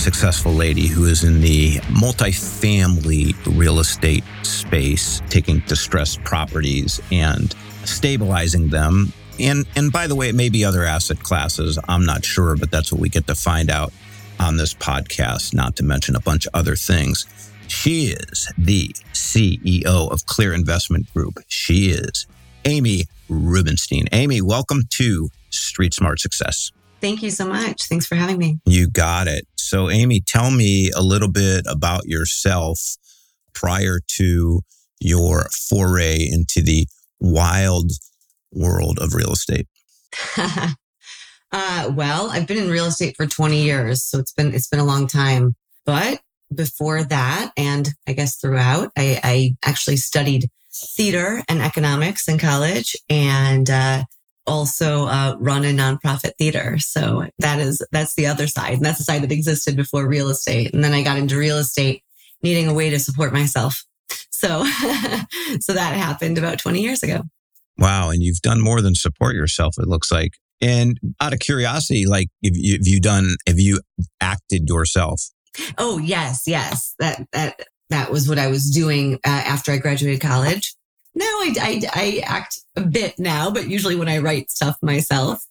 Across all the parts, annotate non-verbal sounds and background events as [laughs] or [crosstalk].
successful lady who is in the multifamily real estate space, taking distressed properties and stabilizing them. And, and by the way, it may be other asset classes. I'm not sure, but that's what we get to find out on this podcast, not to mention a bunch of other things. She is the CEO of Clear Investment Group. She is Amy Rubenstein. Amy, welcome to Street Smart Success. Thank you so much. Thanks for having me. You got it. So, Amy, tell me a little bit about yourself prior to your foray into the wild world of real estate. [laughs] uh, well, I've been in real estate for 20 years, so it's been it's been a long time. But before that, and I guess throughout, I, I actually studied theater and economics in college, and uh, also uh, run a nonprofit theater. So that is that's the other side, and that's the side that existed before real estate. And then I got into real estate, needing a way to support myself. So [laughs] so that happened about 20 years ago. Wow, and you've done more than support yourself. It looks like. And out of curiosity, like, have you, have you done? Have you acted yourself? Oh yes, yes. That that that was what I was doing uh, after I graduated college. Now I, I, I act a bit now, but usually when I write stuff myself,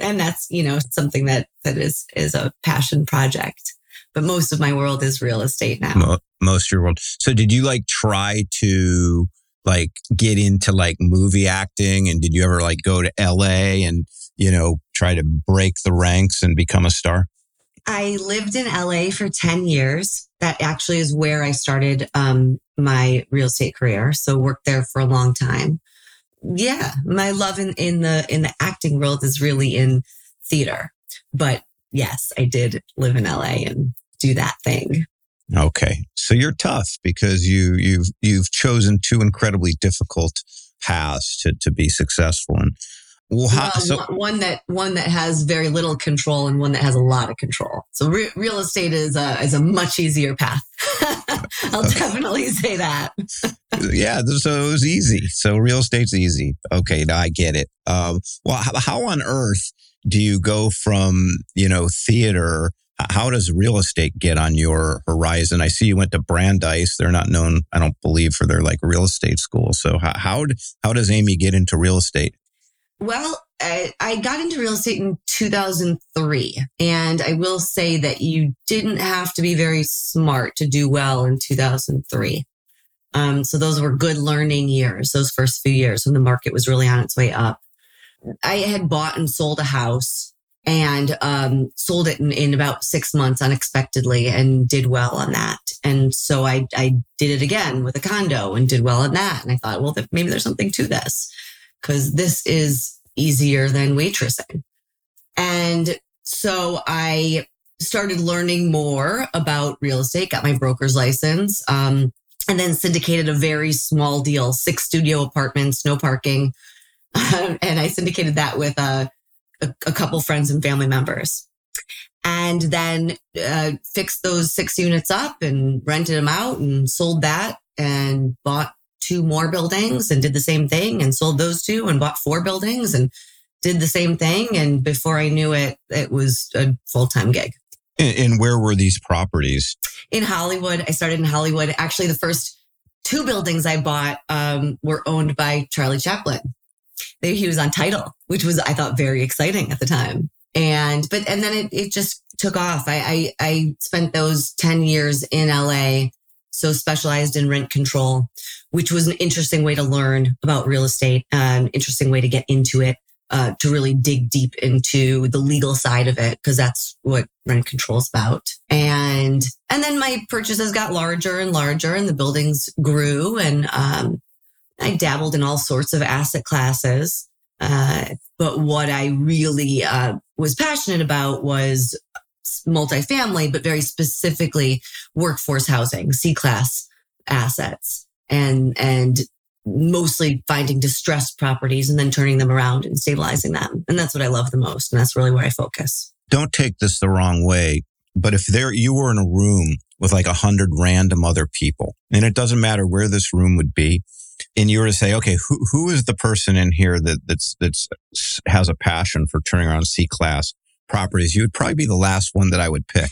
and that's you know something that that is is a passion project. But most of my world is real estate now. Most of your world. So did you like try to like get into like movie acting, and did you ever like go to L.A. and you know try to break the ranks and become a star? I lived in LA for 10 years. That actually is where I started um, my real estate career. So worked there for a long time. Yeah, my love in, in the in the acting world is really in theater. But yes, I did live in LA and do that thing. Okay. So you're tough because you you've you've chosen two incredibly difficult paths to to be successful and well, how, well, so, one that one that has very little control and one that has a lot of control. So re- real estate is a is a much easier path. [laughs] I'll definitely say that. [laughs] yeah, so it was easy. So real estate's easy. Okay, now I get it. Um, well, how, how on earth do you go from you know theater? How does real estate get on your horizon? I see you went to Brandeis. They're not known, I don't believe, for their like real estate school. So how how, how does Amy get into real estate? Well, I, got into real estate in 2003. And I will say that you didn't have to be very smart to do well in 2003. Um, so those were good learning years, those first few years when the market was really on its way up. I had bought and sold a house and um, sold it in, in, about six months unexpectedly and did well on that. And so I, I did it again with a condo and did well on that. And I thought, well, maybe there's something to this because this is easier than waitressing. And so I started learning more about real estate, got my broker's license, um, and then syndicated a very small deal, six studio apartments, no parking. [laughs] and I syndicated that with a, a, a, couple friends and family members. And then uh, fixed those six units up and rented them out and sold that and bought two more buildings and did the same thing and sold those two and bought four buildings and did the same thing. And before I knew it, it was a full time gig. And, where were these properties? In Hollywood. I started in Hollywood. Actually, the first two buildings I bought um, were owned by Charlie Chaplin. He was on title, which was, I thought, very exciting at the time. And, but, and then it, it just took off. I, I, I spent those 10 years in LA so specialized in rent control, which was an interesting way to learn about real estate, an interesting way to get into it, uh, to really dig deep into the legal side of it, because that's what rent control is about. And, and then my purchases got larger and larger and the buildings grew and, um, I dabbled in all sorts of asset classes. Uh, but what I really, uh, was passionate about was multifamily, but very specifically workforce housing, C class assets and, and mostly finding distressed properties and then turning them around and stabilizing them. And that's what I love the most. And that's really where I focus. Don't take this the wrong way, but if there you were in a room with like a hundred random other people, and it doesn't matter where this room would be, and you were to say, okay, who who is the person in here that that's that's has a passion for turning around C class properties? You would probably be the last one that I would pick.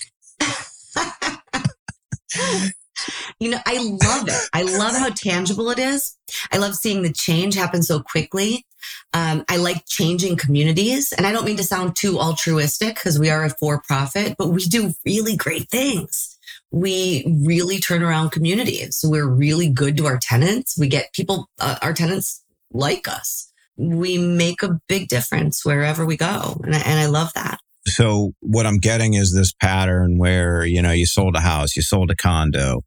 you know, I love it. I love how tangible it is. I love seeing the change happen so quickly. Um, I like changing communities. And I don't mean to sound too altruistic because we are a for profit, but we do really great things. We really turn around communities. We're really good to our tenants. We get people, uh, our tenants like us. We make a big difference wherever we go. And I, and I love that. So what I'm getting is this pattern where, you know, you sold a house, you sold a condo,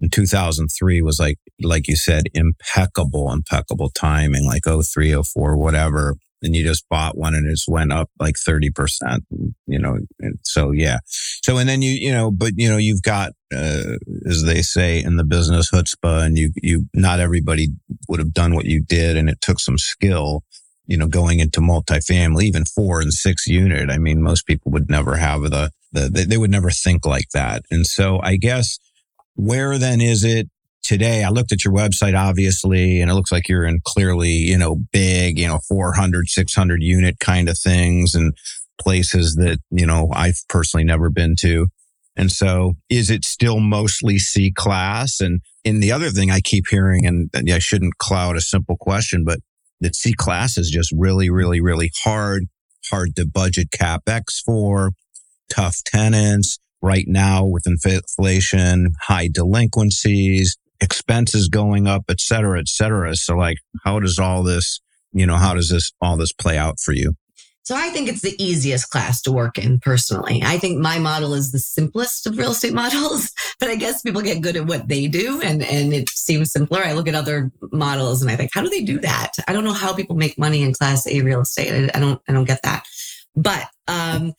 in 2003 was like, like you said, impeccable, impeccable timing, like 03, 04, whatever. And you just bought one and it just went up like 30%, you know. so, yeah. So, and then you, you know, but, you know, you've got, uh, as they say in the business chutzpah, and you, you, not everybody would have done what you did. And it took some skill, you know, going into multifamily, even four and six unit. I mean, most people would never have the, the, they, would never think like that. And so I guess, where then is it today? I looked at your website, obviously, and it looks like you're in clearly, you know, big, you know, 400, 600 unit kind of things and places that, you know, I've personally never been to. And so is it still mostly C class? And in the other thing I keep hearing, and, and I shouldn't cloud a simple question, but that C class is just really, really, really hard, hard to budget capex for, tough tenants, right now with inflation, high delinquencies, expenses going up, et cetera, et cetera. So like, how does all this, you know, how does this, all this play out for you? So I think it's the easiest class to work in personally. I think my model is the simplest of real estate [laughs] models, but I guess people get good at what they do and, and it seems simpler. I look at other models and I think, how do they do that? I don't know how people make money in class A real estate. I, I don't, I don't get that. But, um,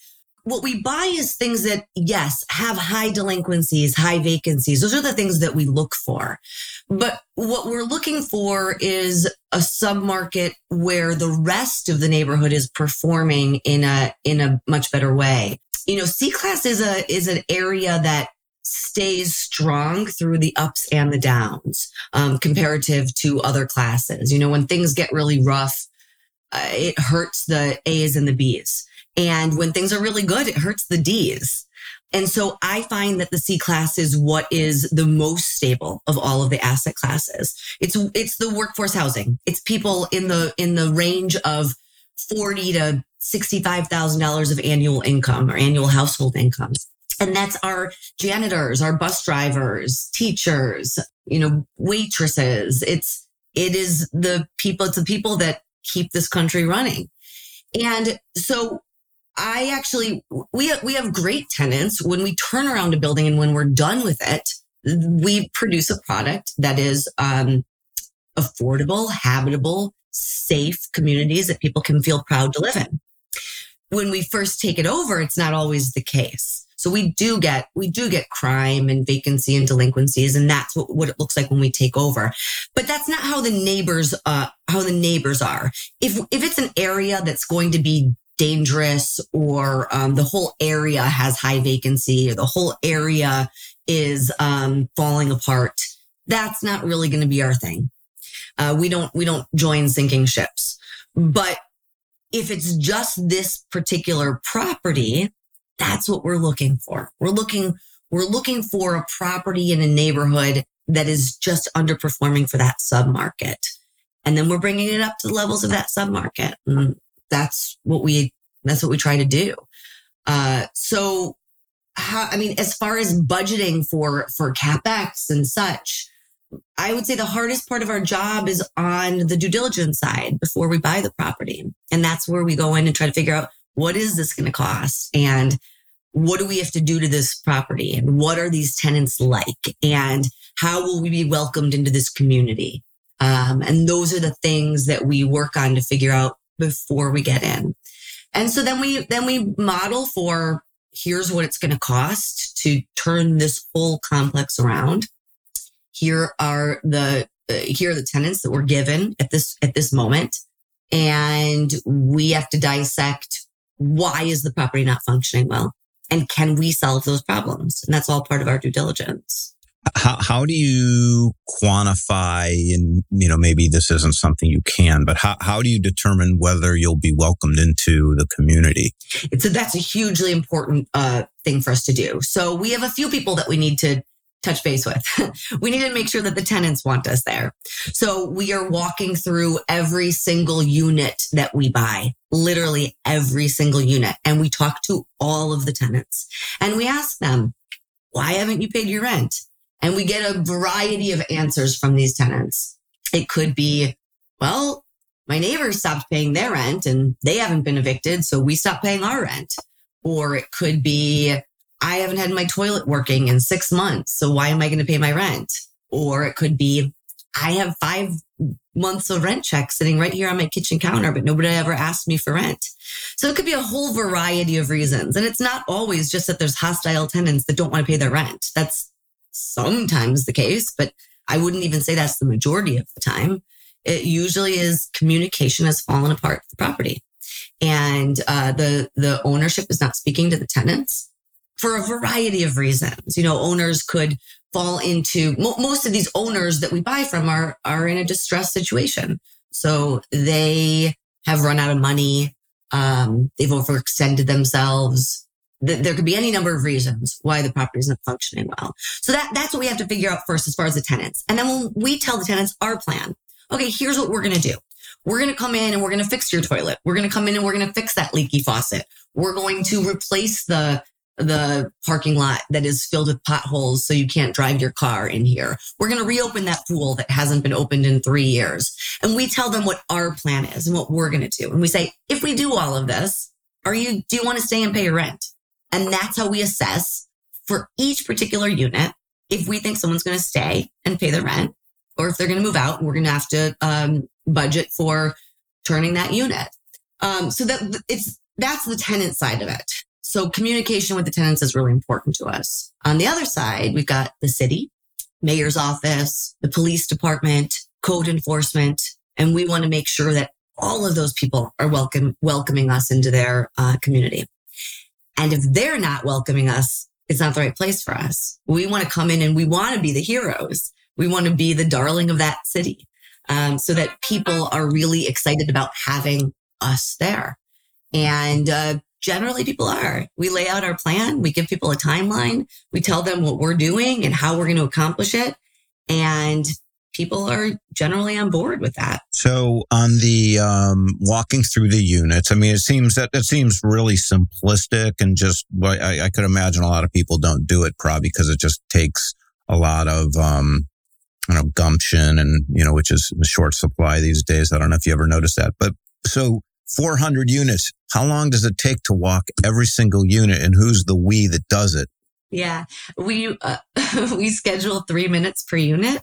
what we buy is things that, yes, have high delinquencies, high vacancies. Those are the things that we look for. But what we're looking for is a submarket where the rest of the neighborhood is performing in a, in a much better way. You know, C class is a, is an area that stays strong through the ups and the downs, um, comparative to other classes. You know, when things get really rough, uh, it hurts the A's and the B's. And when things are really good, it hurts the D's. And so I find that the C class is what is the most stable of all of the asset classes. It's, it's the workforce housing. It's people in the, in the range of 40 to $65,000 of annual income or annual household income. And that's our janitors, our bus drivers, teachers, you know, waitresses. It's, it is the people, it's the people that keep this country running. And so I actually, we, we have great tenants. When we turn around a building and when we're done with it, we produce a product that is, um, affordable, habitable, safe communities that people can feel proud to live in. When we first take it over, it's not always the case. So we do get, we do get crime and vacancy and delinquencies. And that's what, what it looks like when we take over. But that's not how the neighbors, uh, how the neighbors are. If, if it's an area that's going to be dangerous or um, the whole area has high vacancy or the whole area is um, falling apart that's not really going to be our thing. Uh, we don't we don't join sinking ships. But if it's just this particular property that's what we're looking for. We're looking we're looking for a property in a neighborhood that is just underperforming for that submarket. And then we're bringing it up to the levels of that submarket. And that's what we that's what we try to do. Uh, so how, I mean, as far as budgeting for, for CapEx and such, I would say the hardest part of our job is on the due diligence side before we buy the property. And that's where we go in and try to figure out what is this going to cost and what do we have to do to this property and what are these tenants like and how will we be welcomed into this community? Um, and those are the things that we work on to figure out before we get in. And so then we, then we model for here's what it's going to cost to turn this whole complex around. Here are the uh, here are the tenants that we're given at this at this moment, and we have to dissect why is the property not functioning well, and can we solve those problems? And that's all part of our due diligence how, how do you quantify and you know maybe this isn't something you can but how, how do you determine whether you'll be welcomed into the community? It's a, that's a hugely important uh, thing for us to do. So we have a few people that we need to touch base with. [laughs] We need to make sure that the tenants want us there. So we are walking through every single unit that we buy literally every single unit and we talk to all of the tenants. And we ask them why haven't you paid your rent and we get a variety of answers from these tenants. It could be, well, my neighbors stopped paying their rent and they haven't been evicted. So we stopped paying our rent. Or it could be, I haven't had my toilet working in six months. So why am I going to pay my rent? Or it could be, I have five months of rent checks sitting right here on my kitchen counter, but nobody ever asked me for rent. So it could be a whole variety of reasons. And it's not always just that there's hostile tenants that don't want to pay their rent. That's sometimes the case, but I wouldn't even say that's the majority of the time. It usually is communication has fallen apart the property. And uh, the the ownership is not speaking to the tenants for a variety of reasons. You know, owners could fall into mo- most of these owners that we buy from are are in a distressed situation. So they have run out of money. Um, they've overextended themselves there could be any number of reasons why the property isn't functioning well. So that, that's what we have to figure out first as far as the tenants. And then when we tell the tenants our plan, okay, here's what we're going to do. We're going to come in and we're going to fix your toilet. We're going to come in and we're going to fix that leaky faucet. We're going to replace the the parking lot that is filled with potholes so you can't drive your car in here. We're going to reopen that pool that hasn't been opened in 3 years. And we tell them what our plan is and what we're going to do. And we say, if we do all of this, are you do you want to stay and pay your rent? And that's how we assess for each particular unit if we think someone's going to stay and pay the rent or if they're going to move out. We're going to have to um, budget for turning that unit. Um, so that it's that's the tenant side of it. So communication with the tenants is really important to us. On the other side, we've got the city, mayor's office, the police department, code enforcement, and we want to make sure that all of those people are welcome, welcoming us into their uh, community. And if they're not welcoming us, it's not the right place for us. We want to come in and we want to be the heroes. We want to be the darling of that city. Um, so that people are really excited about having us there. And, uh, generally people are. We lay out our plan. We give people a timeline. We tell them what we're doing and how we're going to accomplish it. And people are generally on board with that. So on the um, walking through the units, I mean, it seems that it seems really simplistic and just I, I could imagine a lot of people don't do it probably because it just takes a lot of um, you know gumption and you know which is a short supply these days. I don't know if you ever noticed that, but so 400 units. How long does it take to walk every single unit, and who's the we that does it? Yeah, we uh, [laughs] we schedule three minutes per unit.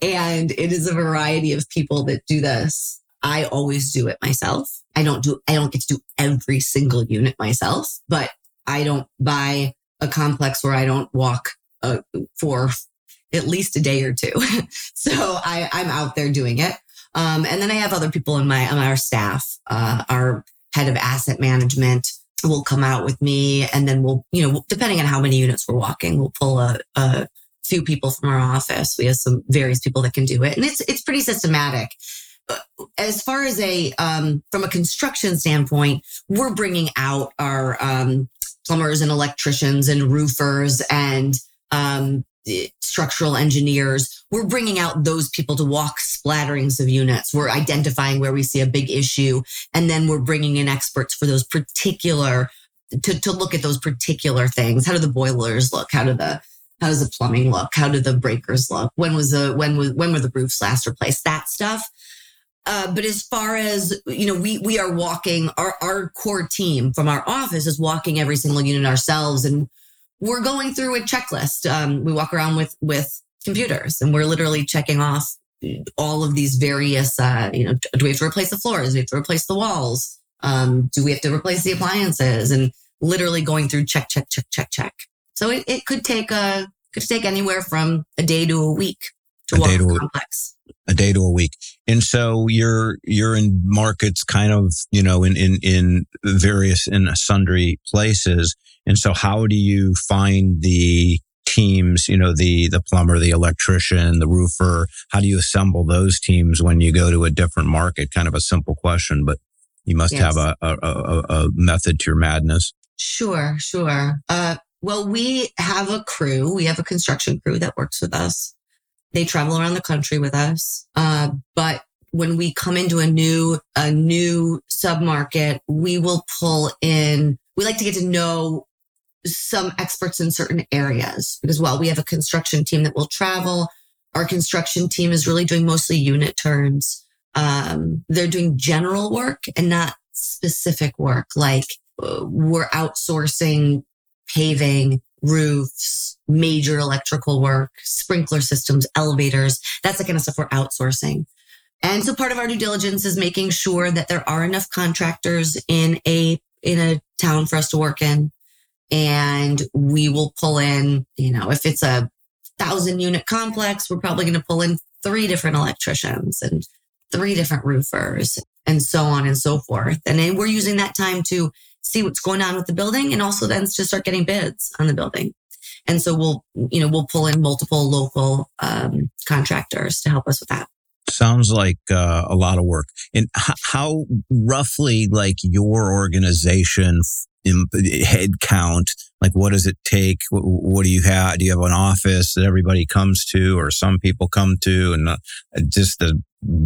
And it is a variety of people that do this. I always do it myself. I don't do, I don't get to do every single unit myself, but I don't buy a complex where I don't walk uh, for at least a day or two. [laughs] so I, I'm out there doing it. Um, and then I have other people in my, on our staff, uh, our head of asset management will come out with me and then we'll, you know, depending on how many units we're walking, we'll pull a, a few people from our office. We have some various people that can do it, and it's it's pretty systematic. As far as a um, from a construction standpoint, we're bringing out our um, plumbers and electricians and roofers and um, structural engineers. We're bringing out those people to walk splatterings of units. We're identifying where we see a big issue, and then we're bringing in experts for those particular to to look at those particular things. How do the boilers look? How do the how does the plumbing look? How do the breakers look? When was the when was when were the roofs last replaced? That stuff. Uh, but as far as you know, we we are walking our our core team from our office is walking every single unit ourselves, and we're going through a checklist. Um, we walk around with with computers, and we're literally checking off all of these various. Uh, you know, do we have to replace the floors? Do we have to replace the walls? Um, do we have to replace the appliances? And literally going through check, check, check, check, check. So it, it could take a, could take anywhere from a day to a week to A walk day to a- complex. a day to a week. And so you're you're in markets kind of, you know, in in in various in sundry places. And so how do you find the teams, you know, the the plumber, the electrician, the roofer, how do you assemble those teams when you go to a different market? Kind of a simple question, but you must Yes. have a, a, a, a method to your madness. Sure, sure. Uh, well, we have a crew. We have a construction crew that works with us. They travel around the country with us. Uh, but when we come into a new, a new submarket, we will pull in, we like to get to know some experts in certain areas because while we have a construction team that will travel, our construction team is really doing mostly unit turns. Um, they're doing general work and not specific work like uh, we're outsourcing paving, roofs, major electrical work, sprinkler systems, elevators. That's the kind of stuff we're outsourcing. And so part of our due diligence is making sure that there are enough contractors in a, in a town for us to work in. And we will pull in, you know, if it's a thousand unit complex, we're probably going to pull in three different electricians and three different roofers and so on and so forth. And then we're using that time to see what's going on with the building and also then to start getting bids on the building. And so we'll, you know, we'll pull in multiple local um, contractors to help us with that. Sounds like uh, a lot of work. And h- how roughly, like your organization in head count, like what does it take? What, what do you have? Do you have an office that everybody comes to, or some people come to, and uh, just the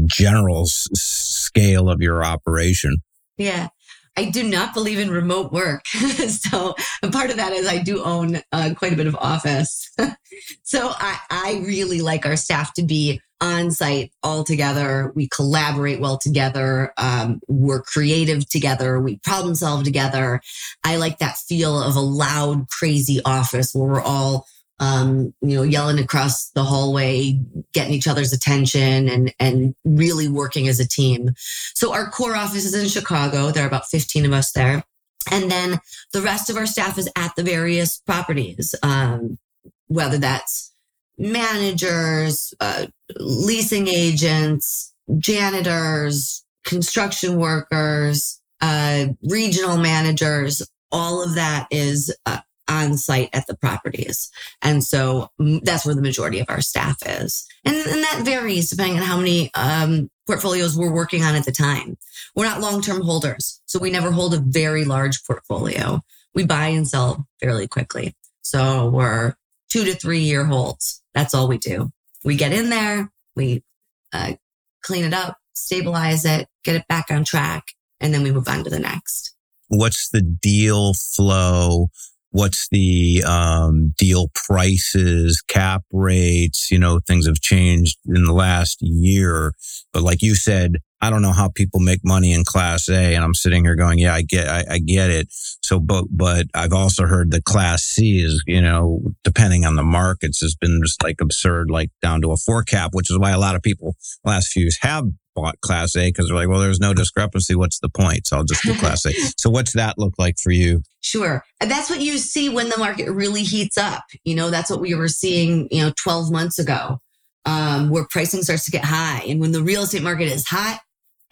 general s- scale of your operation? Yeah. I do not believe in remote work. [laughs] so a part of that is I do own uh, quite a bit of office. [laughs] so I, I really like our staff to be on site all together. We collaborate well together. Um, we're creative together. We problem solve together. I like that feel of a loud, crazy office where we're all um, you know, yelling across the hallway, getting each other's attention and, and really working as a team. So our core office is in Chicago. There are about 15 of us there. And then the rest of our staff is at the various properties, um, whether that's managers, uh, leasing agents, janitors, construction workers, uh, regional managers. All of that is uh, on site at the properties. And so mm, that's where the majority of our staff is. And, and that varies depending on how many um, portfolios we're working on at the time. We're not long term holders. So we never hold a very large portfolio. We buy and sell fairly quickly. So we're two to three year holds. That's all we do. We get in there, we uh, clean it up, stabilize it, get it back on track, and then we move on to the next. What's the deal flow? What's the um, deal prices, cap rates? You know, things have changed in the last year. But like you said, I don't know how people make money in Class A, and I'm sitting here going, "Yeah, I get, I, I get it." So, but but I've also heard that Class C is, you know, depending on the markets, has been just like absurd, like down to a four cap, which is why a lot of people last few years have bought Class A because they're like, "Well, there's no discrepancy. What's the point?" So I'll just do Class A. [laughs] so what's that look like for you? Sure. And that's what you see when the market really heats up. You know, that's what we were seeing, you know, 12 months ago, um, where pricing starts to get high. And when the real estate market is hot,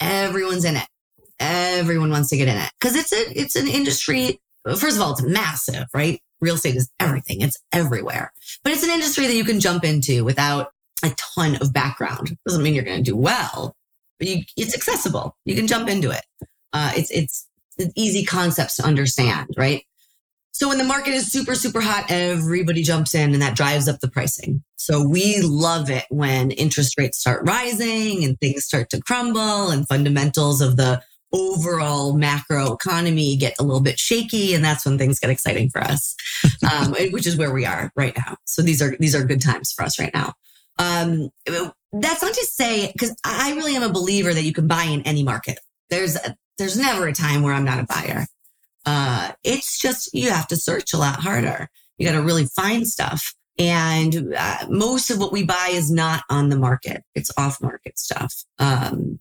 everyone's in it. Everyone wants to get in it because it's a, it's an industry. First of all, it's massive, right? Real estate is everything. It's everywhere, but it's an industry that you can jump into without a ton of background. Doesn't mean you're going to do well, but you, it's accessible. You can jump into it. Uh, it's, it's, it's easy concepts to understand, right? So when the market is super, super hot, everybody jumps in and that drives up the pricing. So we love it when interest rates start rising and things start to crumble and fundamentals of the overall macro economy get a little bit shaky. And that's when things get exciting for us, [laughs] um, which is where we are right now. So these are, these are good times for us right now. Um, that's not to say, because I really am a believer that you can buy in any market. There's, there's never a time where I'm not a buyer. Uh, it's just, you have to search a lot harder. You got to really find stuff. And uh, most of what we buy is not on the market. It's off market stuff. Um,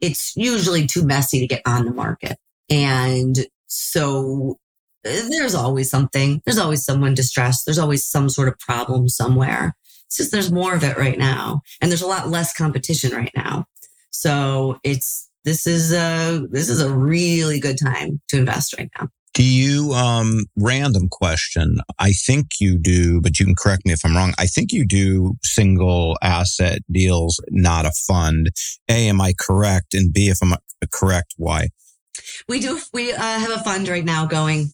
it's usually too messy to get on the market. And so there's always something. There's always someone distressed. There's always some sort of problem somewhere. It's just there's more of it right now, and there's a lot less competition right now. So it's this is a this is a really good time to invest right now. Do you, um, random question? I think you do, but you can correct me if I'm wrong. I think you do single asset deals, not a fund. A, am I correct? And B, if I'm correct, why? We do. We uh, have a fund right now going,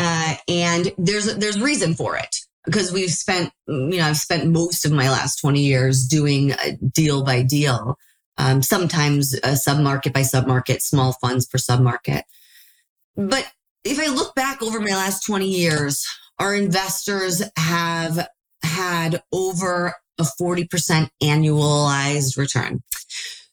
uh, and there's there's reason for it because we've spent you know I've spent most of my last 20 years doing deal by deal, um, sometimes a submarket by submarket, small funds per submarket. But if I look back over my last 20 years, our investors have had over a 40% annualized return.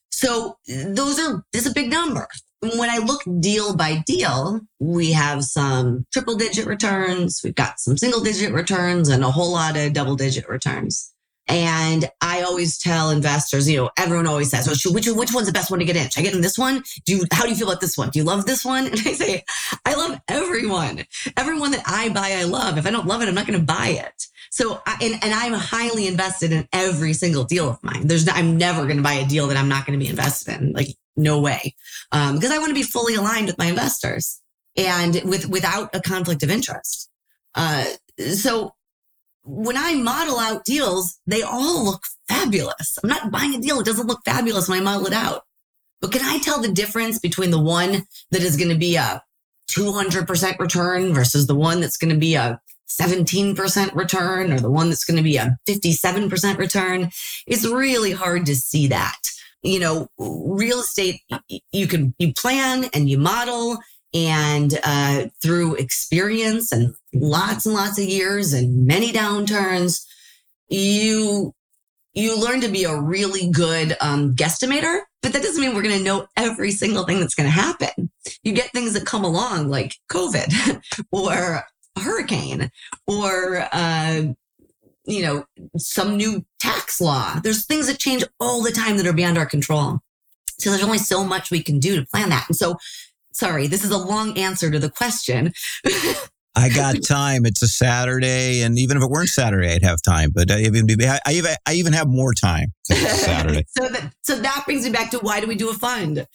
So those are, this is a big number. When I look deal by deal, we have some triple digit returns. We've got some single digit returns and a whole lot of double digit returns. And I always tell investors, you know, everyone always says, well, which, which one's the best one to get in? Should I get in this one? Do you, how do you feel about this one? Do you love this one? [laughs] And I say, I love everyone. Everyone that I buy, I love. If I don't love it, I'm not going to buy it. So, and, and I'm highly invested in every single deal of mine. There's, I'm never going to buy a deal that I'm not going to be invested in. Like, no way. Um, because I want to be fully aligned with my investors and with, without a conflict of interest. Uh, so when I model out deals, they all look fabulous. I'm not buying a deal. It doesn't look fabulous when I model it out. But can I tell the difference between the one that is going to be a 200% return versus the one that's going to be a 17% return or the one that's going to be a 57% return? It's really hard to see that. You know, real estate, you can, you plan and you model and uh, through experience and lots and lots of years and many downturns, you you learn to be a really good um, guesstimator. But that doesn't mean we're going to know every single thing that's going to happen. You get things that come along like COVID [laughs] or a hurricane or uh, you know some new tax law. There's things that change all the time that are beyond our control. So there's only so much we can do to plan that. And so Sorry, this is a long answer to the question. [laughs] I got time. It's a Saturday, and even if it weren't Saturday, I'd have time. But I even I even I even have more time [laughs] Saturday. so that so that brings me back to why do we do a fund?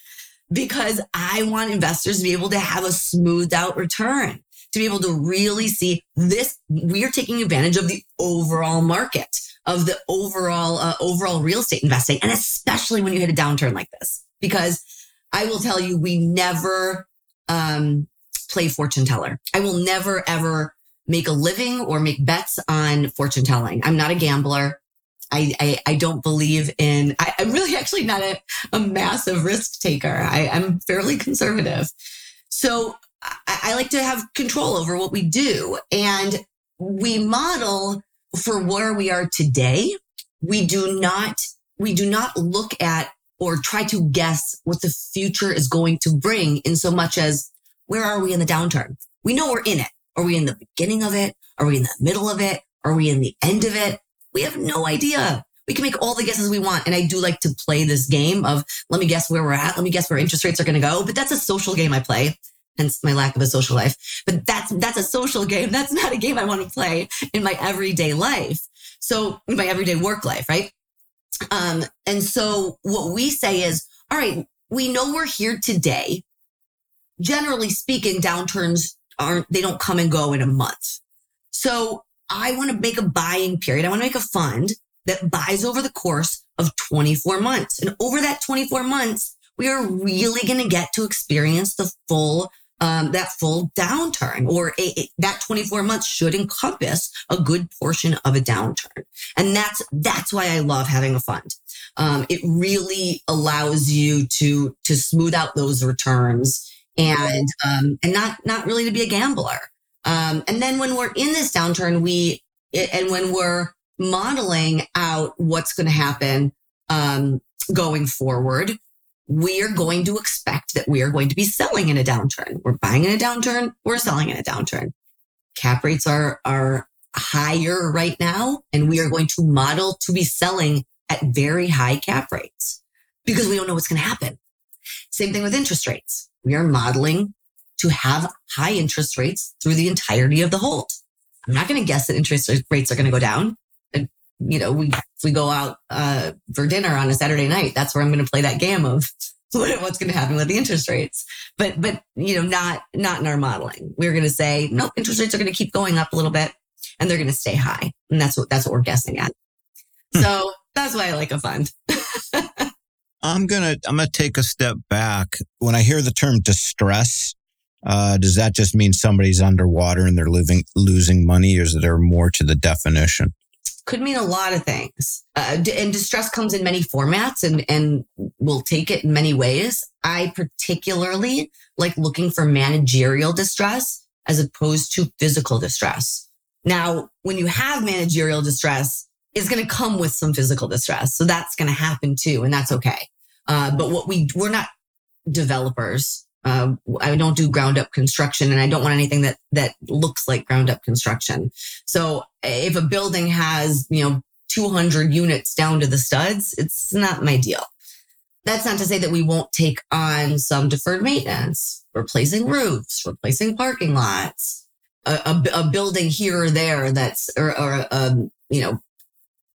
Because I want investors to be able to have a smoothed out return, to be able to really see this. We are taking advantage of the overall market, of the overall uh, overall real estate investing, and especially when you hit a downturn like this, because I will tell you, we never um, play fortune teller. I will never ever make a living or make bets on fortune telling. I'm not a gambler. I, I, I don't believe in, I, am really actually not a, a massive risk taker. I, am fairly conservative. So I, I like to have control over what we do and we model for where we are today. We do not, we do not look at or try to guess what the future is going to bring in so much as where are we in the downturn? We know we're in it. Are we in the beginning of it? Are we in the middle of it? Are we in the end of it? We have no idea. We can make all the guesses we want. And I do like to play this game of let me guess where we're at. Let me guess where interest rates are going to go. But that's a social game I play. Hence my lack of a social life. But that's, that's a social game. That's not a game I want to play in my everyday life. So in my everyday work life, right? Um, and so what we say is, all right, we know we're here today. Generally speaking, downturns aren't, they don't come and go in a month. So I want to make a buying period. I want to make a fund that buys over the course of 24 months. And over that 24 months, we are really going to get to experience the full um, that full downturn or a, a, that 24 months should encompass a good portion of a downturn. And that's, that's why I love having a fund. Um, it really allows you to, to smooth out those returns and, um, and not, not really to be a gambler. Um, and then when we're in this downturn, we, and when we're modeling out what's going to happen, um, going forward, we are going to expect that we are going to be selling in a downturn. We're buying in a downturn. We're selling in a downturn. Cap rates are, are higher right now. And we are going to model to be selling at very high cap rates because we don't know what's going to happen. Same thing with interest rates. We are modeling to have high interest rates through the entirety of the hold. I'm not going to guess that interest rates are going to go down. You know, we, we go out, uh, for dinner on a Saturday night, that's where I'm going to play that game of [laughs] what's going to happen with the interest rates. But, but, you know, not, not in our modeling. We're going to say, no, interest rates are going to keep going up a little bit and they're going to stay high. And that's what, that's what we're guessing at. Hmm. So that's why I like a fund. [laughs] I'm going to, I'm going to take a step back. When I hear the term distress, uh, does that just mean somebody's underwater and they're living, losing money or is there more to the definition? Could mean a lot of things. Uh, and distress comes in many formats and, and we'll take it in many ways. I particularly like looking for managerial distress as opposed to physical distress. Now, when you have managerial distress, it's going to come with some physical distress. So that's going to happen too. And that's okay. Uh, but what we, we're not developers. Uh, I don't do ground up construction and I don't want anything that, that looks like ground up construction. So if a building has, you know, 200 units down to the studs, it's not my deal. That's not to say that we won't take on some deferred maintenance, replacing roofs, replacing parking lots, a, a, a building here or there that's, or, or um, you know,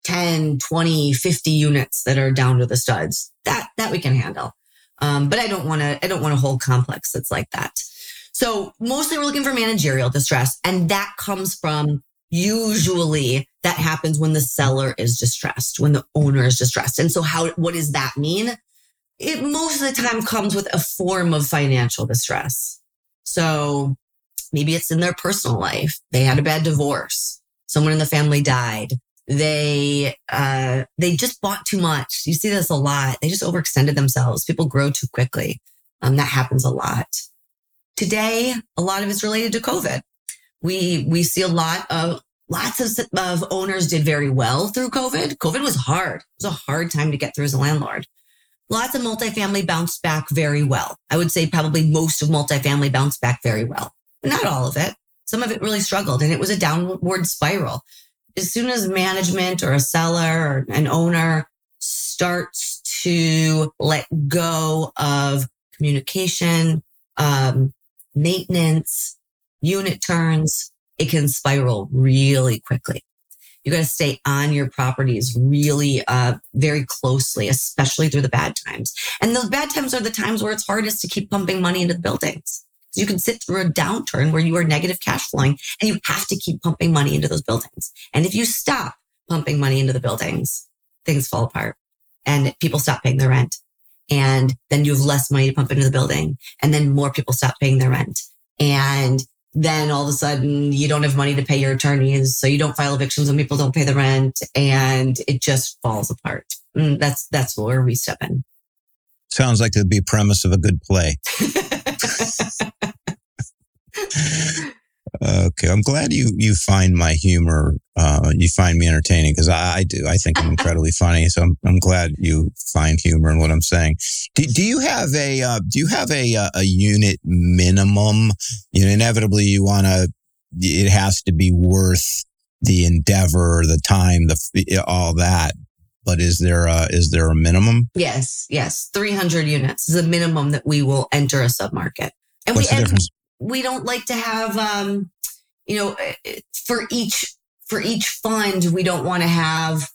10, 20, 50 units that are down to the studs. That, that we can handle. Um, but I don't want to, I don't want a whole complex that's like that. So mostly we're looking for managerial distress. And that comes from usually that happens when the seller is distressed, when the owner is distressed. And so how, what does that mean? It most of the time comes with a form of financial distress. So Maybe it's in their personal life. They had a bad divorce. Someone in the family died. They, uh, they just bought too much. You see this a lot. They just overextended themselves. People grow too quickly. Um, that happens a lot. Today, a lot of it's related to COVID. We, we see a lot of lots of, of owners did very well through COVID. COVID was hard. It was a hard time to get through as a landlord. Lots of multifamily bounced back very well. I would say probably most of multifamily bounced back very well not all of it. Some of it really struggled and it was a downward spiral. As soon as management or a seller or an owner starts to let go of communication, um, maintenance, unit turns, it can spiral really quickly. You got to stay on your properties really, uh, very closely, especially through the bad times. And those bad times are the times where it's hardest to keep pumping money into the buildings. You can sit through a downturn where you are negative cash flowing and you have to keep pumping money into those buildings. And if you stop pumping money into the buildings, things fall apart and people stop paying their rent. And then you have less money to pump into the building. And then more people stop paying their rent. And then all of a sudden you don't have money to pay your attorneys. So you don't file evictions when people don't pay the rent and it just falls apart. And mm, that's, that's where we step in. Sounds like the be premise of a good play. [laughs] Okay, I'm glad you you find my humor. Uh, you find me entertaining because I, I, do. I think I'm incredibly funny. So I'm, I'm glad you find humor in what I'm saying. Do, do you have a uh, do you have a uh, a unit minimum? You know, inevitably you want to. It has to be worth the endeavor, the time, the all that. But is there a, is there a minimum? Yes, yes, 300 units is the minimum that we will enter a submarket. And What's we, the difference? we don't like to have, um, you know, eh, for each, for each fund, we don't want to have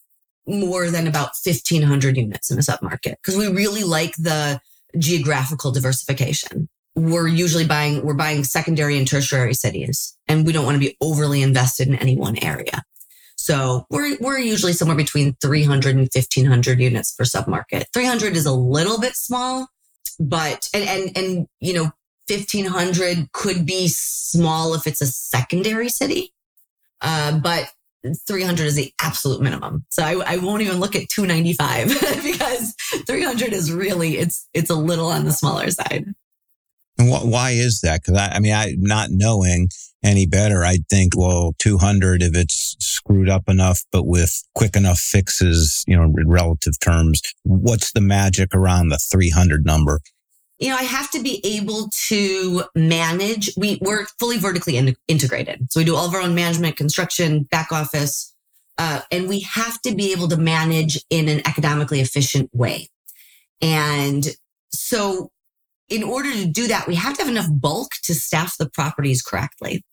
more than about 1500 units in a submarket because we really like the geographical diversification. We're usually buying, we're buying secondary and tertiary cities and we don't want to be overly invested in any one area. So we're, we're usually somewhere between 300 and 1500 units per submarket. 300 is a little bit small, but, and, and, and, you know, 1500 could be small if it's a secondary city. Uh, but 300 is the absolute minimum. So I, I won't even look at 295 [laughs] because 300 is really, it's, it's a little on the smaller side. And wh- why is that? Cause I, I mean, I not knowing any better, I'd think, well, 200, if it's screwed up enough, but with quick enough fixes, you know, in relative terms, what's the magic around the 300 number? you know, I have to be able to manage. We, we're fully vertically in, integrated. So we do all of our own management, construction, back office, uh, and we have to be able to manage in an economically efficient way. And so in order to do that, we have to have enough bulk to staff the properties correctly.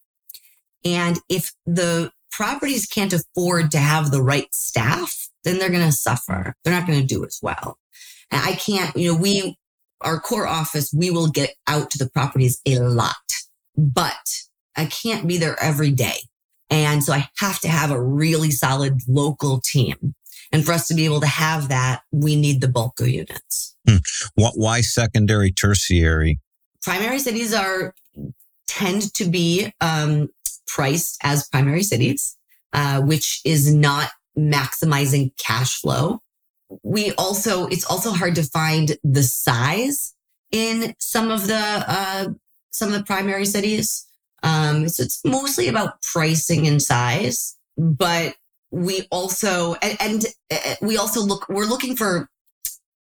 And if the properties can't afford to have the right staff, then they're going to suffer. They're not going to do as well. And I can't, you know, we, our core office, we will get out to the properties a lot, but I can't be there every day. And so I have to have a really solid local team. And for us to be able to have that, we need the bulk of units. Hmm. What, why secondary, tertiary? Primary cities are tend to be um, priced as primary cities, uh, which is not maximizing cash flow. We also, it's also hard to find the size in some of the, uh, some of the primary cities. Um, so it's mostly about pricing and size, but we also, and, and uh, we also look, we're looking for,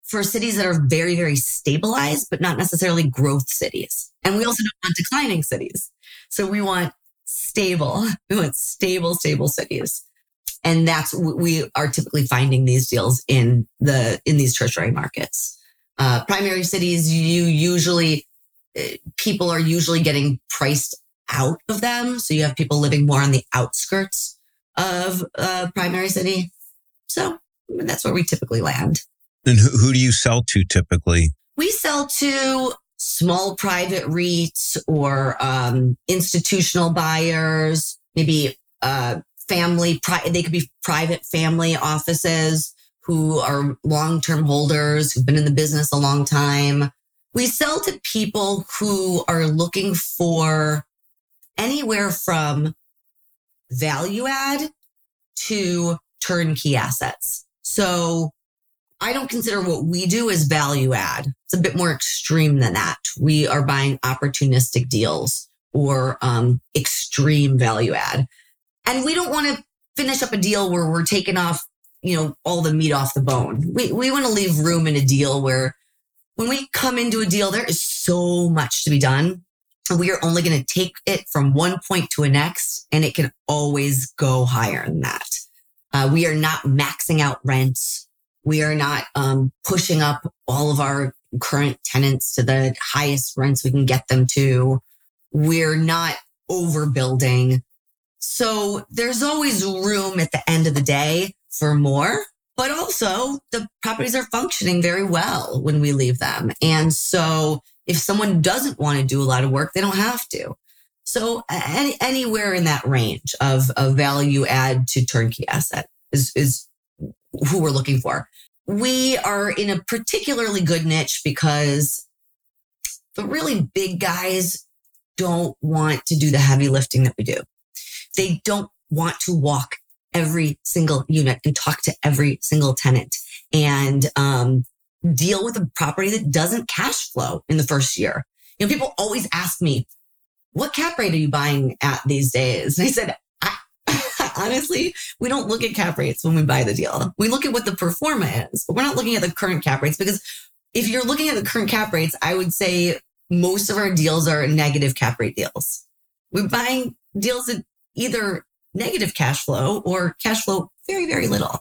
for cities that are very, very stabilized, but not necessarily growth cities. And we also don't want declining cities. So we want stable, [laughs] we want stable, stable cities. And that's, we are typically finding these deals in the, in these tertiary markets. Uh, primary cities, you usually, uh, people are usually getting priced out of them. So you have people living more on the outskirts of a primary city. So that's where we typically land. And who, who do you sell to typically? We sell to small private REITs or um, institutional buyers, maybe uh, family, pri- they could be private family offices who are long term holders who've been in the business a long time. We sell to people who are looking for anywhere from value add to turnkey assets. So I don't consider what we do as value add. It's a bit more extreme than that. We are buying opportunistic deals or um, extreme value add. And we don't want to finish up a deal where we're taking off, you know, all the meat off the bone. We, we want to leave room in a deal where when we come into a deal, there is so much to be done. We are only going to take it from one point to a next, and it can always go higher than that. Uh, we are not maxing out rents. We are not um, pushing up all of our current tenants to the highest rents we can get them to. We're not overbuilding. So there's always room at the end of the day for more, but also the properties are functioning very well when we leave them. And so if someone doesn't want to do a lot of work, they don't have to. So any, anywhere in that range of, of value add to turnkey asset is, is who we're looking for. We are in a particularly good niche because the really big guys don't want to do the heavy lifting that we do. They don't want to walk every single unit and talk to every single tenant and um, deal with a property that doesn't cash flow in the first year. You know, people always ask me, what cap rate are you buying at these days? And I said, [laughs] honestly, we don't look at cap rates when we buy the deal. We look at what the pro forma is, but we're not looking at the current cap rates because if you're looking at the current cap rates, I would say most of our deals are negative cap rate deals. We're buying deals that either negative cash flow or cash flow very, very little.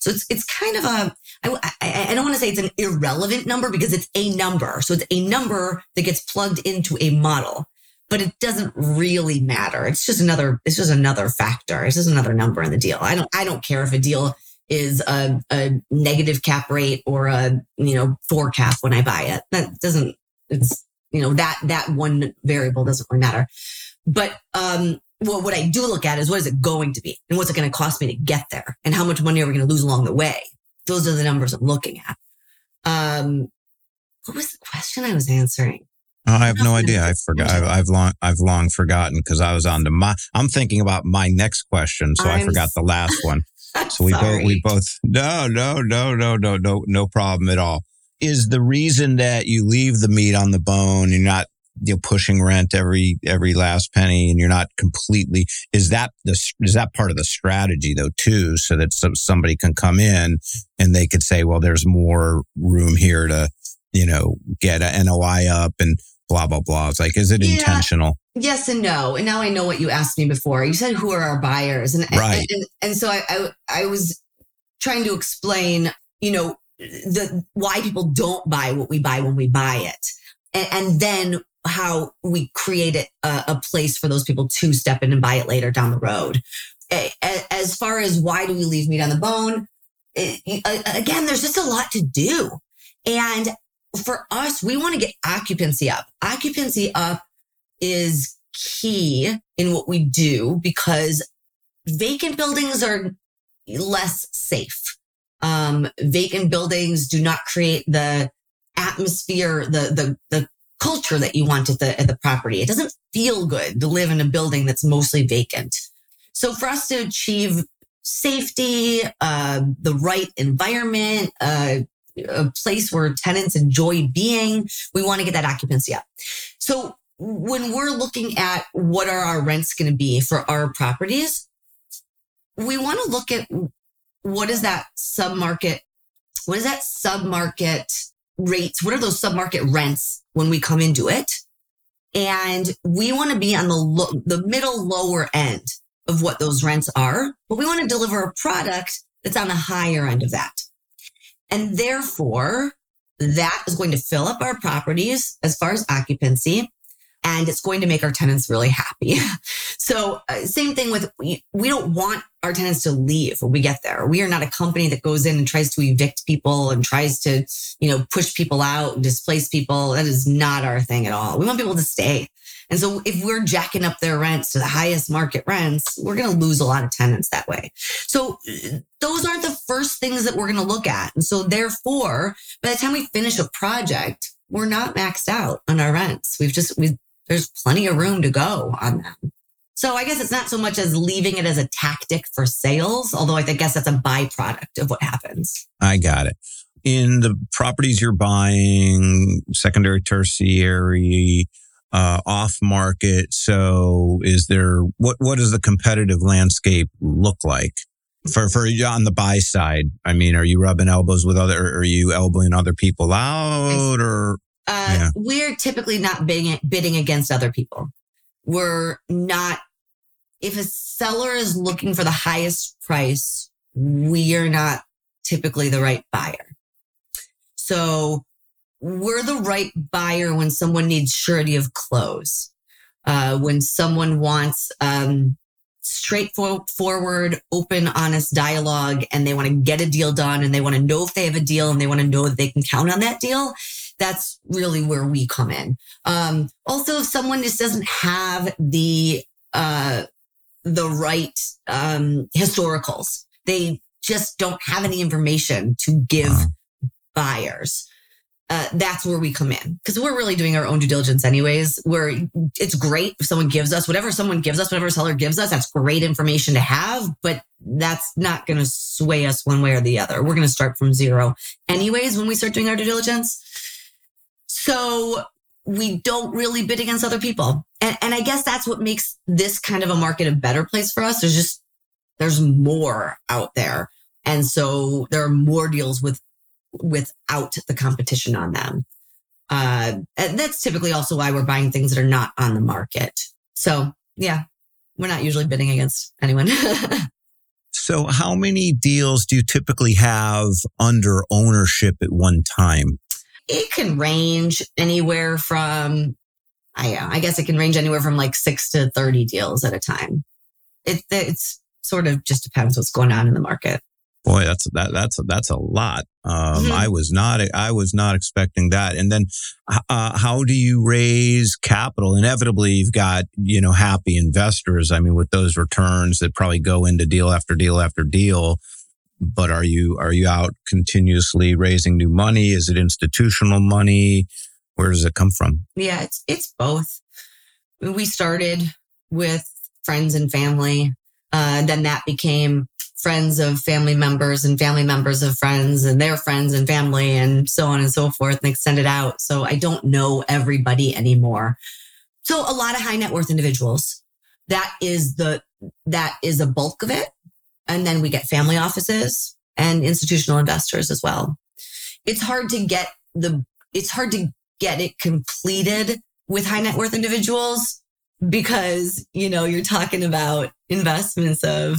So it's, it's kind of a, I, I, I don't want to say it's an irrelevant number because it's a number. So it's a number that gets plugged into a model, but it doesn't really matter. It's just another, it's just another factor. It's just another number in the deal. I don't, I don't care if a deal is a, a negative cap rate or a, you know, four cap when I buy it. That doesn't, it's, you know, that, that one variable doesn't really matter. But, um, well, what I do look at is what is it going to be and what's it going to cost me to get there and how much money are we going to lose along the way? Those are the numbers I'm looking at. Um, what was the question I was answering? Oh, I have no idea. I forgot. I've, I've long, I've long forgotten because I was on to my. I'm thinking about my next question, so I'm, i forgot the last [laughs] one. So we both, we both. No, no, no, no, no, no, no problem at all. Is the reason that you leave the meat on the bone? You're not you know pushing rent every every last penny and you're not completely is that the is that part of the strategy though too so that so somebody can come in and they could say well there's more room here to you know get an NOI up and blah blah blah. It's like is it yeah. intentional? Yes and no. And now I know what you asked me before. You said who are our buyers? And right. and, and, and so I, I I was trying to explain you know the why people don't buy what we buy when we buy it. And, and then how we create a, a place for those people to step in and buy it later down the road. As far as why do we leave meat on the bone? It, again, there's just a lot to do. And for us, we want to get occupancy up. Occupancy up is key in what we do because vacant buildings are less safe. Um, vacant buildings do not create the atmosphere, the, the, the culture that you want at the, at the property. It doesn't feel good to live in a building that's mostly vacant. So for us to achieve safety, uh, the right environment, uh, a place where tenants enjoy being, we want to get that occupancy up. So when we're looking at what are our rents going to be for our properties, we want to look at what is that submarket, what is that submarket rates? What are those submarket rents when we come into it? And we want to be on the lo- the middle lower end of what those rents are, but we want to deliver a product that's on the higher end of that. And therefore, that is going to fill up our properties as far as occupancy and it's going to make our tenants really happy. [laughs] so uh, same thing with, we, we don't want our tenants to leave when we get there. We are not a company that goes in and tries to evict people and tries to, you know, push people out and displace people. That is not our thing at all. We want people to stay. And so if we're jacking up their rents to the highest market rents, we're going to lose a lot of tenants that way. So those aren't the first things that we're going to look at. And so therefore, by the time we finish a project, we're not maxed out on our rents. We've just, we there's plenty of room to go on them. So I guess it's not so much as leaving it as a tactic for sales, although I guess that's a byproduct of what happens. I got it. In the properties you're buying, secondary, tertiary, uh, off market. So is there, what, what does the competitive landscape look like? For, for on the buy side, I mean, are you rubbing elbows with other, are you elbowing other people out or? Uh, yeah. We're typically not bidding, bidding against other people. We're not, if a seller is looking for the highest price, we are not typically the right buyer. So we're the right buyer when someone needs surety of close. Uh, when someone wants um, straightforward, open, honest dialogue, and they want to get a deal done, and they want to know if they have a deal, and they want to know that they can count on that deal that's really where we come in. Um, also, if someone just doesn't have the, uh, the right, um, historicals, they just don't have any information to give buyers. Uh, that's where we come in because we're really doing our own due diligence anyways where it's great if someone gives us whatever someone gives us whatever seller gives us that's great information to have but that's not going to sway us one way or the other we're going to start from zero anyways when we start doing our due diligence so we don't really bid against other people. And, and I guess that's what makes this kind of a market a better place for us. There's just, there's more out there. And so there are more deals with, without the competition on them. Uh, and that's typically also why we're buying things that are not on the market. So yeah, we're not usually bidding against anyone. [laughs] so how many deals do you typically have under ownership at one time? It can range anywhere from, I, I guess it can range anywhere from like six to 30 deals at a time. It, it's sort of just depends what's going on in the market. Boy, that's that that's that's a lot. Um, mm-hmm. I was not I was not expecting that. And then, uh, how do you raise capital? Inevitably, you've got you know happy investors. I mean, with those returns that probably go into deal after deal after deal but are you are you out continuously raising new money? Is it institutional money? Where does it come from? Yeah it's it's both. We started with friends and family uh, then that became friends of family members and family members of friends and their friends and family and so on and so forth and extended out. So i don't know everybody anymore. So a lot of high net worth individuals that is the that is a bulk of it and then we get family offices and institutional investors as well. It's hard to get the, it's hard to get it completed with high net worth individuals because, you know, you're talking about investments of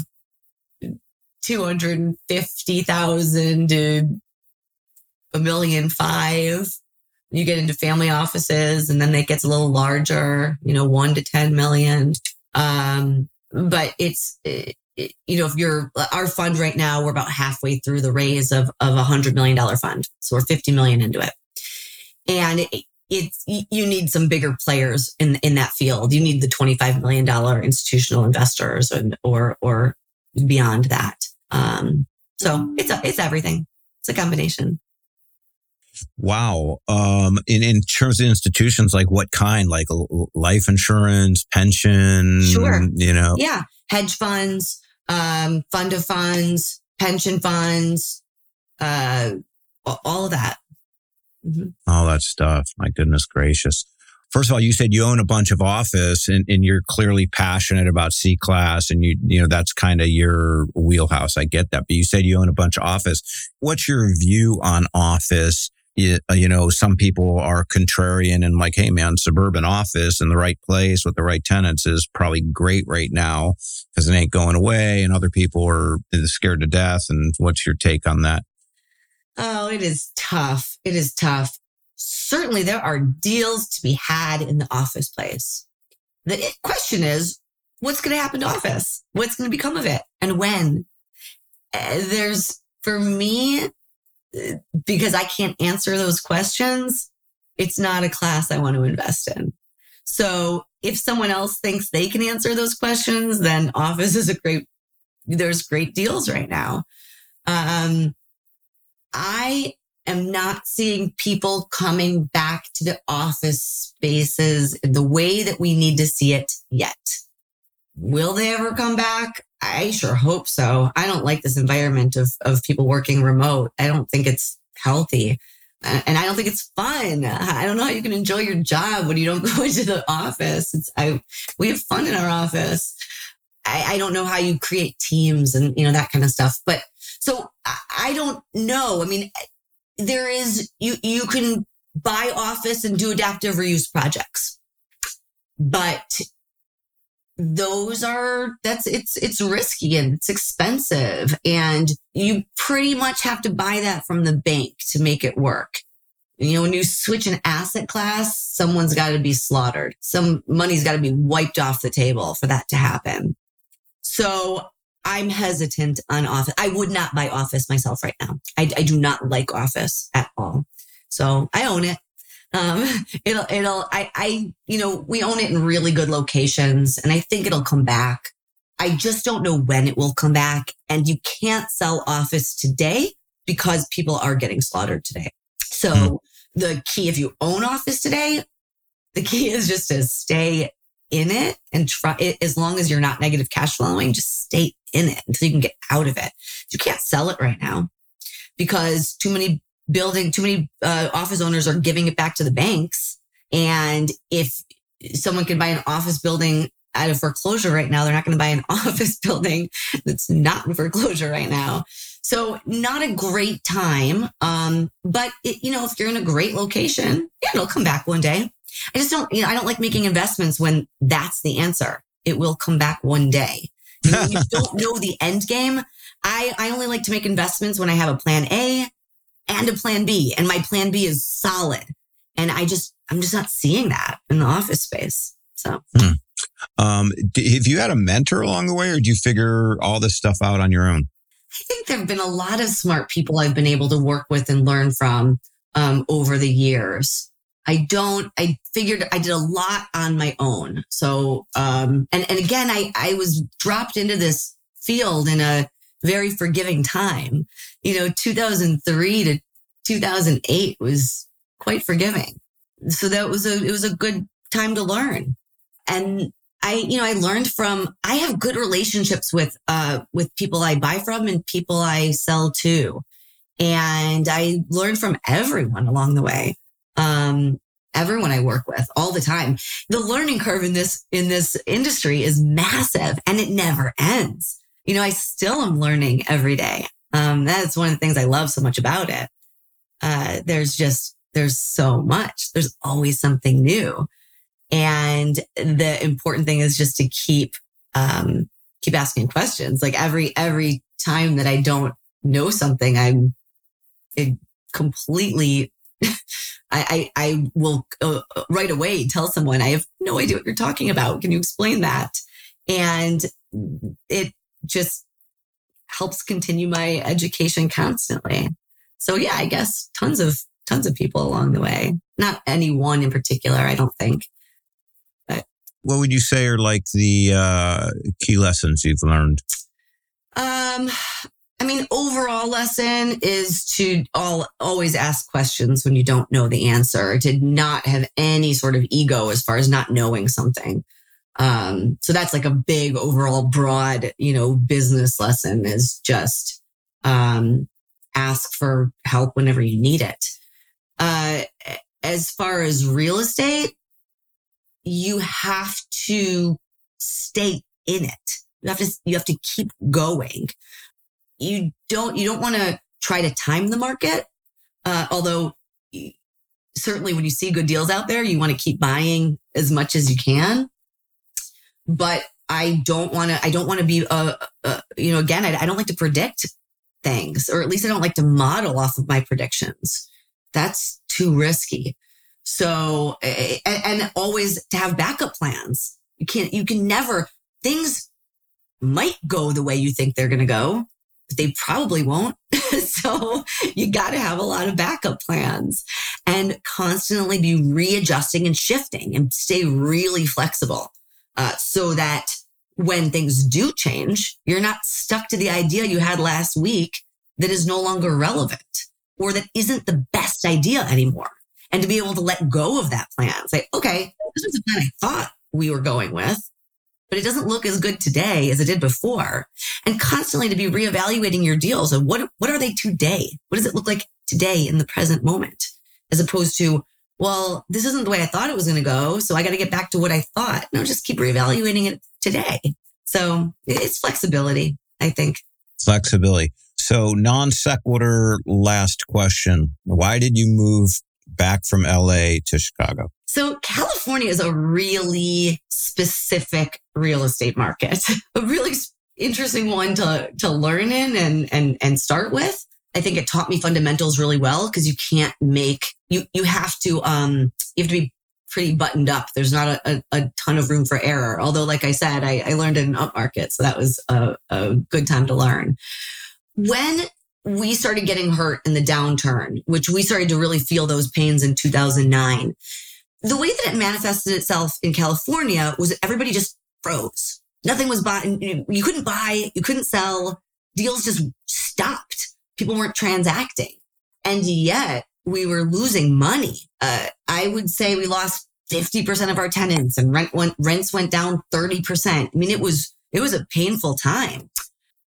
250,000 to a million five. you get into family offices and then it gets a little larger, you know, one to 10 million. Um, but it's, it, it, you know, if you're our fund right now, we're about halfway through the raise of, of a hundred million dollar fund. So we're 50 million into it. And it, it's, you need some bigger players in, in that field. You need the $25 million institutional investors and, or, or beyond that. Um, so it's, a, it's everything. It's a combination. Wow. Um, in, in terms of institutions, like what kind, like life insurance, pension, sure. you know? Yeah. Hedge funds, um, fund of funds, pension funds, uh, all of that. Mm-hmm. All that stuff. My goodness gracious. First of all, you said you own a bunch of office and, and you're clearly passionate about C class and you, you know, that's kind of your wheelhouse. I get that. But you said you own a bunch of office. What's your view on office? You, you know, some people are contrarian and like, hey, man, suburban office in the right place with the right tenants is probably great right now because it ain't going away. And other people are scared to death. And what's your take on that? Oh, it is tough. It is tough. Certainly there are deals to be had in the office place. The question is, what's going to happen to office? What's going to become of it and when? Uh, there's, for me, uh, because I can't answer those questions, it's not a class I want to invest in. So if someone else thinks they can answer those questions, then office is a great, there's great deals right now. Um, I am not seeing people coming back to the office spaces the way that we need to see it yet. Will they ever come back? I sure hope so. I don't like this environment of, of people working remote. I don't think it's healthy. And I don't think it's fun. I don't know how you can enjoy your job when you don't [laughs] go into the office. It's, I, we have fun in our office. I, I don't know how you create teams and, you know, that kind of stuff. But so I don't know. I mean, there is, you, you can buy office and do adaptive reuse projects, but those are, that's, it's, it's risky and it's expensive and you pretty much have to buy that from the bank to make it work. You know, when you switch an asset class, someone's got to be slaughtered. Some money's got to be wiped off the table for that to happen. So I'm hesitant on office. I would not buy office myself right now. I, I do not like office at all. So I own it. Um, [laughs] it'll, it'll, I, I, you know, we own it in really good locations and I think it'll come back. I just don't know when it will come back. And you can't sell office today because people are getting slaughtered today. So mm. the key, if you own office today, the key is just to stay in it and try it as long as you're not negative cash flowing, just stay in it until you can get out of it. You can't sell it right now because too many building, too many uh, office owners are giving it back to the banks. And if someone can buy an office building out of foreclosure right now, they're not going to buy an [laughs] office building that's not in foreclosure right now. So not a great time. Um, but it, you know, if you're in a great location, yeah, it'll come back one day. I just don't, you know, I don't like making investments when that's the answer. It will come back one day. you know, you [laughs] don't know the end game. I, I only like to make investments when I have a plan A and a plan B and my plan B is solid. And I just, I'm just not seeing that in the office space. So, hmm. um, have you had a mentor along the way or did you figure all this stuff out on your own? I think there have been a lot of smart people I've been able to work with and learn from um, over the years. I don't, I figured I did a lot on my own. So, um, and, and again, I, I was dropped into this field in a very forgiving time. You know, 2003 to 2008 was quite forgiving. So that was a, it was a good time to learn. And I, you know, I learned from, I have good relationships with, uh, with people I buy from and people I sell to. And I learned from everyone along the way um, everyone I work with all the time. The learning curve in this, in this industry is massive and it never ends. You know, I still am learning every day. Um, that's one of the things I love so much about it. Uh, there's just, there's so much. There's always something new. And the important thing is just to keep, um, keep asking questions. Like every, every time that I don't know something, I'm completely [laughs] I, I, I will uh, right away tell someone, I have no idea what you're talking about. Can you explain that? And it just helps continue my education constantly. So yeah, I guess tons of, tons of people along the way. Not any one in particular, I don't think. But what would you say are like the uh, key lessons you've learned? Um, I mean, overall lesson is to all always ask questions when you don't know the answer, to not have any sort of ego as far as not knowing something. Um, so that's like a big overall broad, you know, business lesson is just um, ask for help whenever you need it. Uh, as far as real estate, you have to stay in it. You have to you have to keep going you don't you don't want to try to time the market. Uh, although certainly when you see good deals out there, you want to keep buying as much as you can. But I don't want to. I don't want to be. Uh, uh, you know, again, I, I don't like to predict things, or at least I don't like to model off of my predictions. That's too risky. So, and, and always to have backup plans. You can't. You can never. Things might go the way you think they're going to go but they probably won't. [laughs] so you got to have a lot of backup plans and constantly be readjusting and shifting and stay really flexible uh, so that when things do change, you're not stuck to the idea you had last week that is no longer relevant or that isn't the best idea anymore. And to be able to let go of that plan, say, okay, this was the plan I thought we were going with but it doesn't look as good today as it did before. And constantly to be reevaluating your deals and what, what are they today? What does it look like today in the present moment? As opposed to, well, this isn't the way I thought it was going to go. So I got to get back to what I thought. No, just keep reevaluating it today. So it's flexibility, I think. Flexibility. So non sequitur last question. Why did you move back from LA to Chicago? So California is a really specific real estate market, [laughs] a really interesting one to, to learn in and, and, and start with. I think it taught me fundamentals really well because you can't make, you, you have to, um, you have to be pretty buttoned up. There's not a, a, a ton of room for error. Although, like I said, I, I learned in an up market. So that was a, a good time to learn. When we started getting hurt in the downturn, which we started to really feel those pains in 2009, the way that it manifested itself in California was everybody just froze. Nothing was bought. You couldn't buy, you couldn't sell. Deals just stopped. People weren't transacting. And yet we were losing money. Uh, I would say we lost 50% of our tenants and rent went, rents went down 30%. I mean, it was, it was a painful time.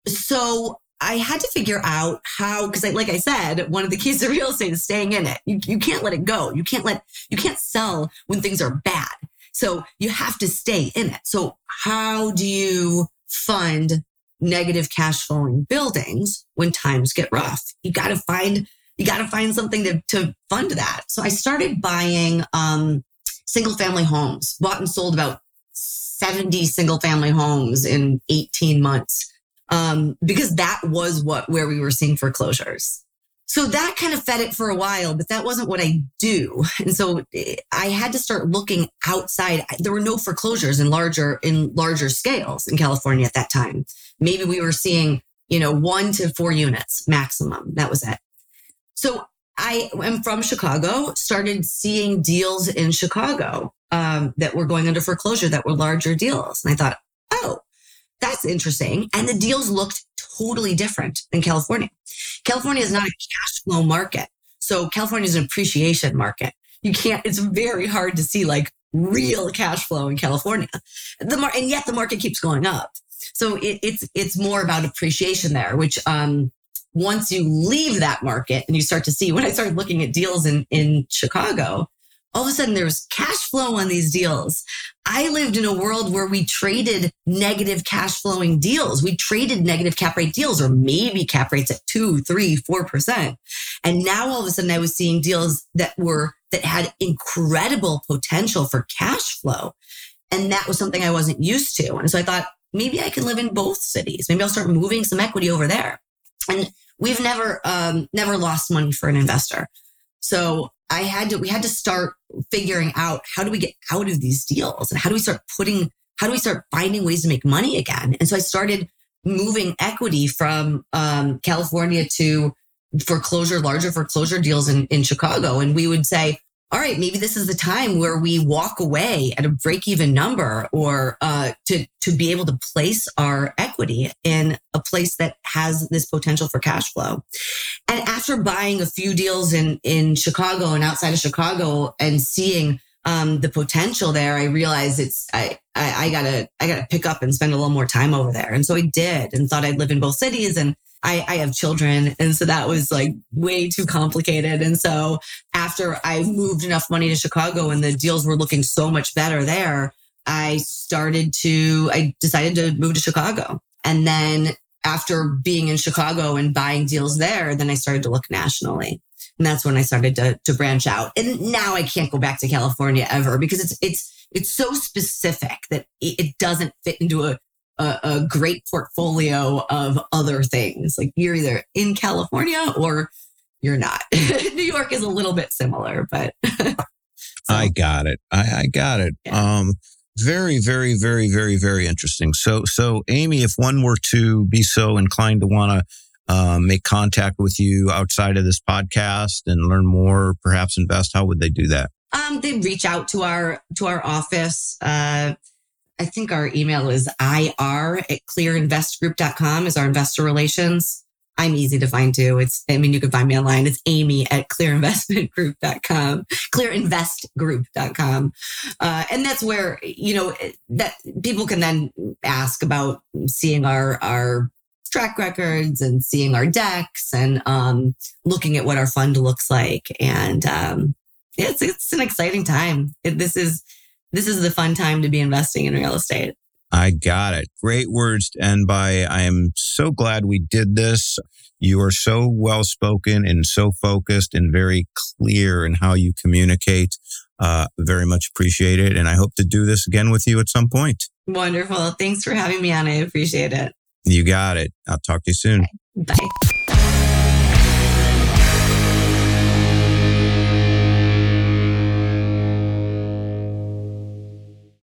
So I had to figure out how, because I, like I said, one of the keys to [laughs] real estate is staying in it. You, you can't let it go. You can't let, you can't sell when things are bad. So you have to stay in it. So how do you fund negative cash flowing buildings when times get rough? You got to find, you got to find something to, to fund that. So I started buying, um, single family homes, bought and sold about 70 single family homes in 18 months um, because that was what where we were seeing foreclosures. So that kind of fed it for a while, but that wasn't what I do. And so eh, I had to start looking outside. There were no foreclosures in larger, in larger scales in California at that time. Maybe we were seeing, you know, one to four units maximum. That was it. So I am from Chicago, started seeing deals in Chicago um, that were going under foreclosure that were larger deals. And I thought, that's interesting. And the deals looked totally different than California. California is not a cash flow market. So California is an appreciation market. You can't, it's very hard to see like real cash flow in California. The mar- and yet the market keeps going up. So it, it's, it's more about appreciation there, which, um, once you leave that market and you start to see when I started looking at deals in, in Chicago, all of a sudden there's cash flow on these deals. I lived in a world where we traded negative cash flowing deals. We traded negative cap rate deals or maybe cap rates at two, three, four percent. And now all of a sudden I was seeing deals that were, that had incredible potential for cash flow. And that was something I wasn't used to. And so I thought maybe I can live in both cities. Maybe I'll start moving some equity over there. And we've never, um, never lost money for an investor. So I had to, we had to start figuring out how do we get out of these deals and how do we start putting, how do we start finding ways to make money again? And so I started moving equity from um, California to foreclosure, larger foreclosure deals in, in Chicago. And we would say, all right, maybe this is the time where we walk away at a break even number or uh, to, to be able to place our equity in a place that has this potential for cash flow. And after buying a few deals in, in Chicago and outside of Chicago and seeing um, the potential there, I realized it's, I, I, I gotta, I gotta pick up and spend a little more time over there. And so I did and thought I'd live in both cities and I, I have children. And so that was like way too complicated. And so after I moved enough money to Chicago and the deals were looking so much better there, I started to, I decided to move to Chicago. And then after being in Chicago and buying deals there, then I started to look nationally. And that's when I started to, to branch out. And now I can't go back to California ever because it's, it's, it's so specific that it doesn't fit into a, a, a great portfolio of other things. Like you're either in California or you're not. [laughs] New York is a little bit similar, but [laughs] so. I got it. I, I got it. Yeah. Um, very, very, very, very, very interesting. So, so Amy, if one were to be so inclined to want to uh, make contact with you outside of this podcast and learn more, perhaps invest, how would they do that? Um, they reach out to our to our office. Uh, I think our email is ir at clearinvestgroup.com is our investor relations. I'm easy to find too. It's, I mean, you can find me online. It's amy at clearinvestmentgroup.com, clearinvestgroup.com. Uh, and that's where, you know, that people can then ask about seeing our, our track records and seeing our decks and, um, looking at what our fund looks like. And, um, it's, it's an exciting time. It, this is, this is the fun time to be investing in real estate. I got it. Great words to end by. I am so glad we did this. You are so well spoken and so focused and very clear in how you communicate. Uh, very much appreciate it. And I hope to do this again with you at some point. Wonderful. Thanks for having me on. I appreciate it. You got it. I'll talk to you soon. Okay. Bye.